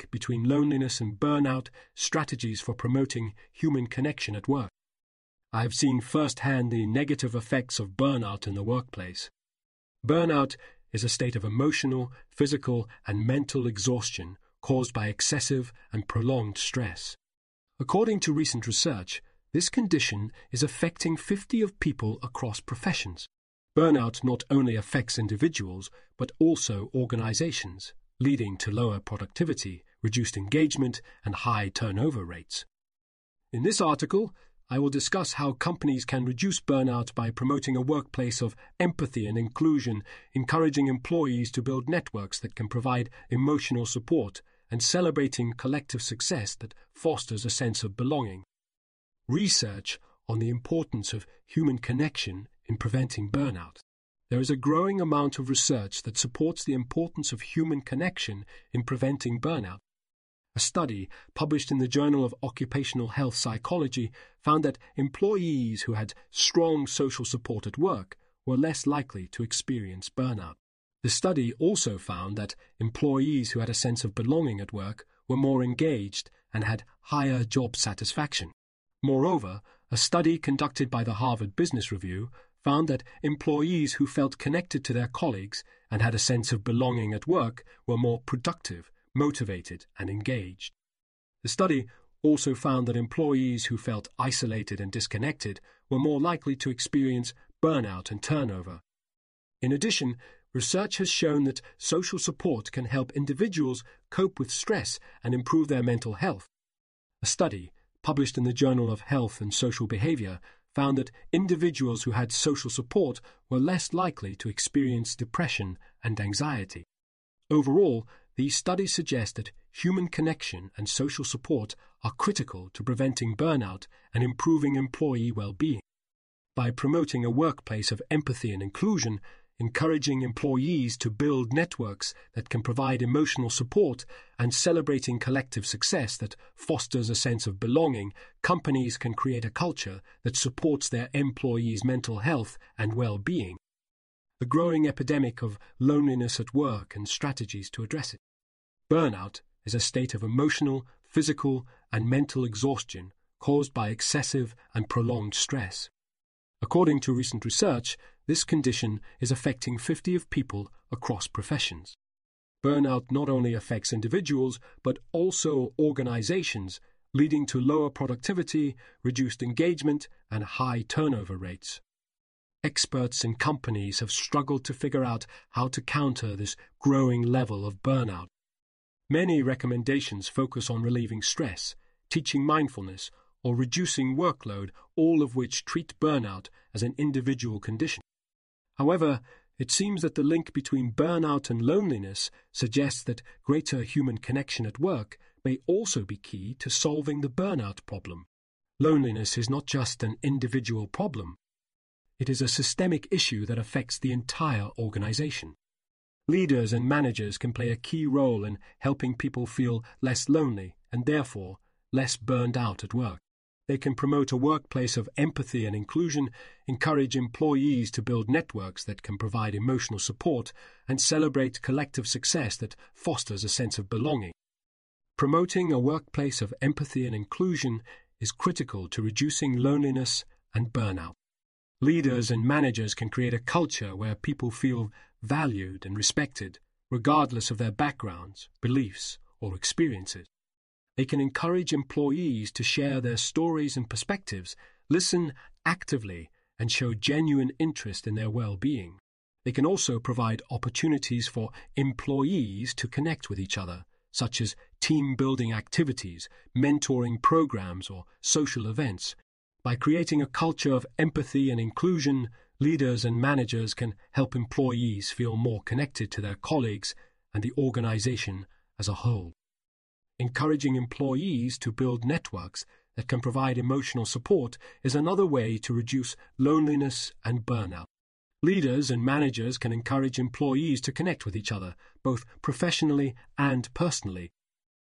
Link between loneliness and burnout, strategies for promoting human connection at work. I have seen firsthand the negative effects of burnout in the workplace. Burnout is a state of emotional, physical, and mental exhaustion caused by excessive and prolonged stress. According to recent research, this condition is affecting 50 of people across professions. Burnout not only affects individuals, but also organizations, leading to lower productivity, reduced engagement, and high turnover rates. In this article, I will discuss how companies can reduce burnout by promoting a workplace of empathy and inclusion, encouraging employees to build networks that can provide emotional support, and celebrating collective success that fosters a sense of belonging. Research on the importance of human connection in preventing burnout. There is a growing amount of research that supports the importance of human connection in preventing burnout. A study published in the Journal of Occupational Health Psychology found that employees who had strong social support at work were less likely to experience burnout. The study also found that employees who had a sense of belonging at work were more engaged and had higher job satisfaction. Moreover, a study conducted by the Harvard Business Review found that employees who felt connected to their colleagues and had a sense of belonging at work were more productive, motivated, and engaged. The study also found that employees who felt isolated and disconnected were more likely to experience burnout and turnover. In addition, research has shown that social support can help individuals cope with stress and improve their mental health. A study, published in the Journal of Health and Social Behavior, found that individuals who had social support were less likely to experience depression and anxiety. Overall, these studies suggest that human connection and social support are critical to preventing burnout and improving employee well being. By promoting a workplace of empathy and inclusion, encouraging employees to build networks that can provide emotional support, and celebrating collective success that fosters a sense of belonging, companies can create a culture that supports their employees' mental health and well being. The growing epidemic of loneliness at work and strategies to address it. Burnout is a state of emotional, physical, and mental exhaustion caused by excessive and prolonged stress. According to recent research, this condition is affecting 50 of people across professions. Burnout not only affects individuals, but also organizations, leading to lower productivity, reduced engagement, and high turnover rates. Experts and companies have struggled to figure out how to counter this growing level of burnout. Many recommendations focus on relieving stress, teaching mindfulness, or reducing workload, all of which treat burnout as an individual condition. However, it seems that the link between burnout and loneliness suggests that greater human connection at work may also be key to solving the burnout problem. Loneliness is not just an individual problem, it is a systemic issue that affects the entire organization. Leaders and managers can play a key role in helping people feel less lonely and therefore less burned out at work. They can promote a workplace of empathy and inclusion, encourage employees to build networks that can provide emotional support, and celebrate collective success that fosters a sense of belonging. Promoting a workplace of empathy and inclusion is critical to reducing loneliness and burnout. Leaders and managers can create a culture where people feel valued and respected, regardless of their backgrounds, beliefs, or experiences. They can encourage employees to share their stories and perspectives, listen actively, and show genuine interest in their well being. They can also provide opportunities for employees to connect with each other, such as team building activities, mentoring programs, or social events. By creating a culture of empathy and inclusion, Leaders and managers can help employees feel more connected to their colleagues and the organization as a whole. Encouraging employees to build networks that can provide emotional support is another way to reduce loneliness and burnout. Leaders and managers can encourage employees to connect with each other, both professionally and personally.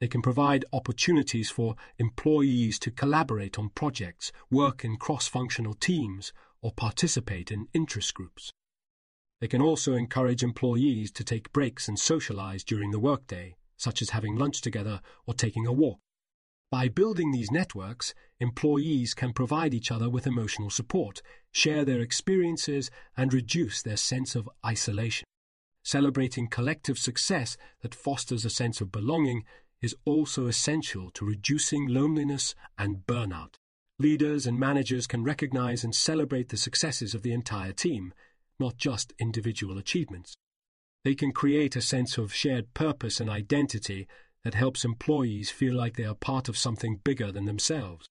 They can provide opportunities for employees to collaborate on projects, work in cross functional teams, or participate in interest groups. They can also encourage employees to take breaks and socialize during the workday, such as having lunch together or taking a walk. By building these networks, employees can provide each other with emotional support, share their experiences, and reduce their sense of isolation. Celebrating collective success that fosters a sense of belonging is also essential to reducing loneliness and burnout. Leaders and managers can recognize and celebrate the successes of the entire team, not just individual achievements. They can create a sense of shared purpose and identity that helps employees feel like they are part of something bigger than themselves.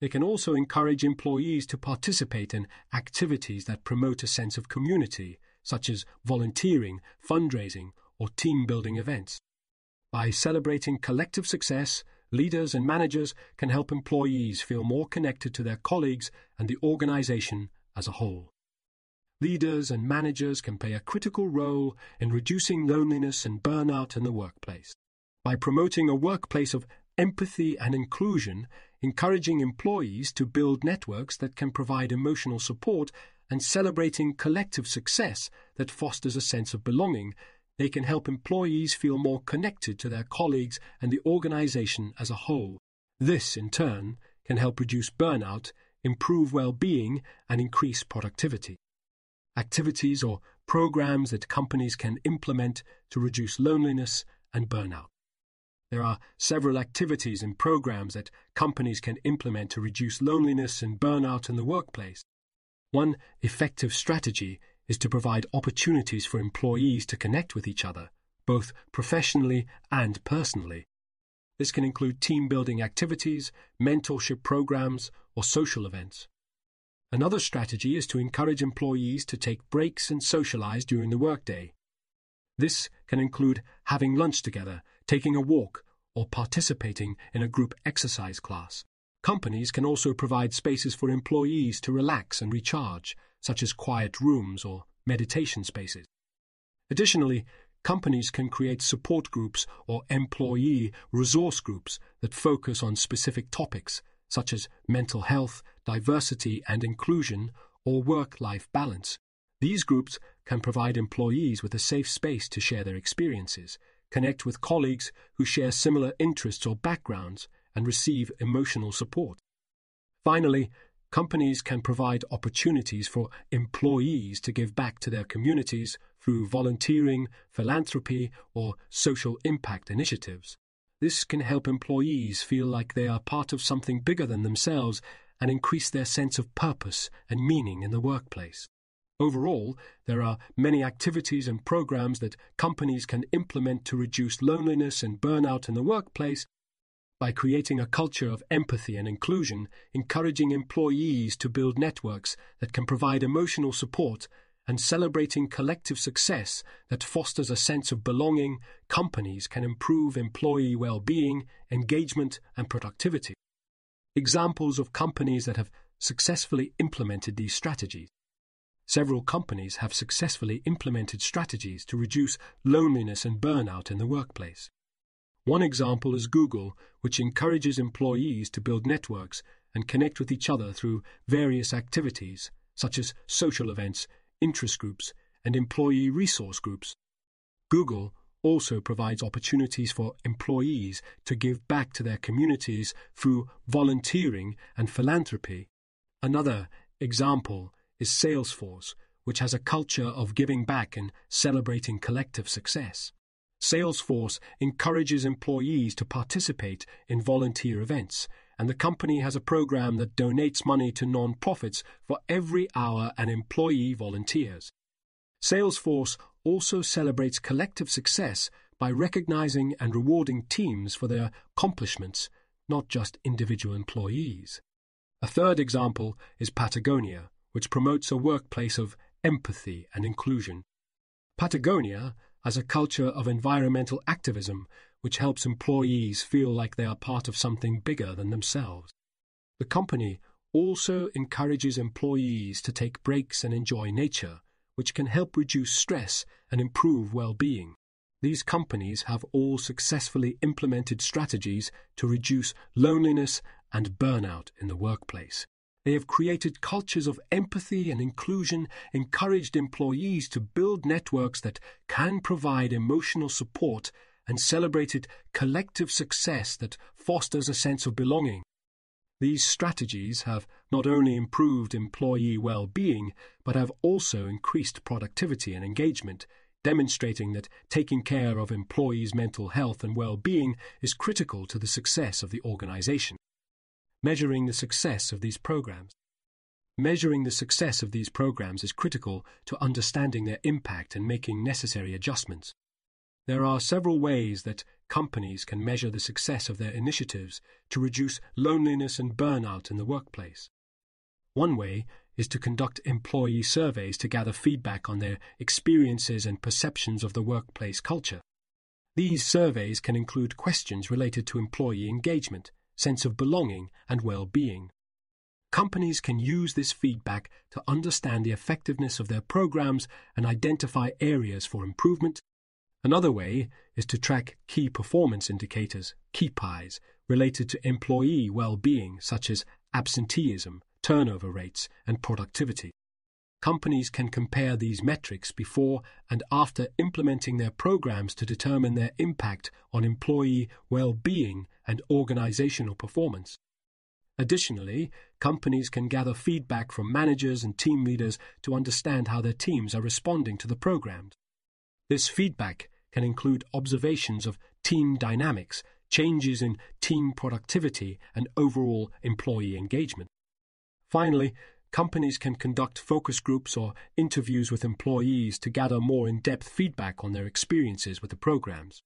They can also encourage employees to participate in activities that promote a sense of community, such as volunteering, fundraising, or team building events. By celebrating collective success, leaders and managers can help employees feel more connected to their colleagues and the organization as a whole. Leaders and managers can play a critical role in reducing loneliness and burnout in the workplace by promoting a workplace of empathy and inclusion, encouraging employees to build networks that can provide emotional support, and celebrating collective success that fosters a sense of belonging, they can help employees feel more connected to their colleagues and the organization as a whole. This, in turn, can help reduce burnout, improve well being, and increase productivity. Activities or programs that companies can implement to reduce loneliness and burnout. There are several activities and programs that companies can implement to reduce loneliness and burnout in the workplace. One effective strategy is to provide opportunities for employees to connect with each other, both professionally and personally. This can include team building activities, mentorship programs, or social events. Another strategy is to encourage employees to take breaks and socialize during the workday. This can include having lunch together taking a walk, or participating in a group exercise class. Companies can also provide spaces for employees to relax and recharge, such as quiet rooms or meditation spaces. Additionally, companies can create support groups or employee resource groups that focus on specific topics, such as mental health, diversity and inclusion, or work life balance. These groups can provide employees with a safe space to share their experiences, connect with colleagues who share similar interests or backgrounds, and receive emotional support. Finally, companies can provide opportunities for employees to give back to their communities through volunteering, philanthropy, or social impact initiatives. This can help employees feel like they are part of something bigger than themselves and increase their sense of purpose and meaning in the workplace. Overall, there are many activities and programs that companies can implement to reduce loneliness and burnout in the workplace by creating a culture of empathy and inclusion, encouraging employees to build networks that can provide emotional support, and celebrating collective success that fosters a sense of belonging, companies can improve employee well being, engagement, and productivity. Examples of companies that have successfully implemented these strategies Several companies have successfully implemented strategies to reduce loneliness and burnout in the workplace. One example is Google, which encourages employees to build networks and connect with each other through various activities, such as social events, interest groups, and employee resource groups. Google also provides opportunities for employees to give back to their communities through volunteering and philanthropy. Another example is Salesforce, which has a culture of giving back and celebrating collective success. Salesforce encourages employees to participate in volunteer events, and the company has a program that donates money to non-profits for every hour an employee volunteers. Salesforce also celebrates collective success by recognizing and rewarding teams for their accomplishments, not just individual employees. A third example is Patagonia, which promotes a workplace of empathy and inclusion. Patagonia has a culture of environmental activism which helps employees feel like they are part of something bigger than themselves. The company also encourages employees to take breaks and enjoy nature, which can help reduce stress and improve well being. These companies have all successfully implemented strategies to reduce loneliness and burnout in the workplace. They have created cultures of empathy and inclusion, encouraged employees to build networks that can provide emotional support, and celebrated collective success that fosters a sense of belonging. These strategies have not only improved employee well being, but have also increased productivity and engagement, demonstrating that taking care of employees' mental health and well being is critical to the success of the organization. Measuring the success of these programs. Measuring the success of these programs is critical to understanding their impact and making necessary adjustments. There are several ways that companies can measure the success of their initiatives to reduce loneliness and burnout in the workplace. One way is to conduct employee surveys to gather feedback on their experiences and perceptions of the workplace culture. These surveys can include questions related to employee engagement, sense of belonging, and well being. Companies can use this feedback to understand the effectiveness of their programs and identify areas for improvement. Another way is to track key performance indicators, KPIs, related to employee well being, such as absenteeism, turnover rates, and productivity. Companies can compare these metrics before and after implementing their programs to determine their impact on employee well being and organizational performance. Additionally, companies can gather feedback from managers and team leaders to understand how their teams are responding to the programs. This feedback can include observations of team dynamics, changes in team productivity, and overall employee engagement. Finally, companies can conduct focus groups or interviews with employees to gather more in depth feedback on their experiences with the programs.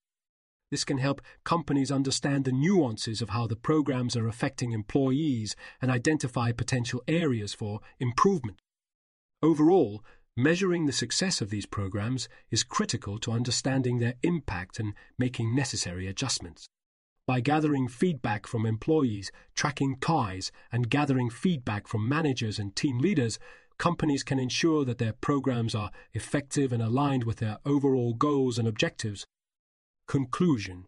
This can help companies understand the nuances of how the programs are affecting employees and identify potential areas for improvement. Overall, measuring the success of these programs is critical to understanding their impact and making necessary adjustments. By gathering feedback from employees, tracking KPIs, and gathering feedback from managers and team leaders, companies can ensure that their programs are effective and aligned with their overall goals and objectives. Conclusion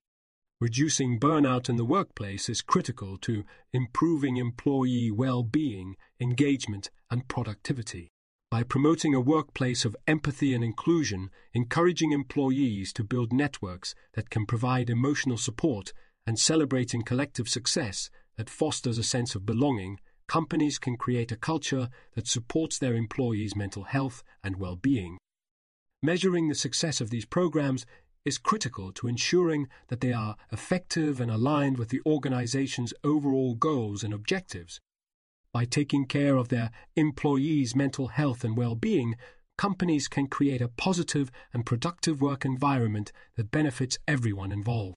Reducing burnout in the workplace is critical to improving employee well being, engagement, and productivity. By promoting a workplace of empathy and inclusion, encouraging employees to build networks that can provide emotional support and celebrating collective success that fosters a sense of belonging, companies can create a culture that supports their employees' mental health and well being. Measuring the success of these programs is critical to ensuring that they are effective and aligned with the organization's overall goals and objectives. By taking care of their employees' mental health and well being, companies can create a positive and productive work environment that benefits everyone involved.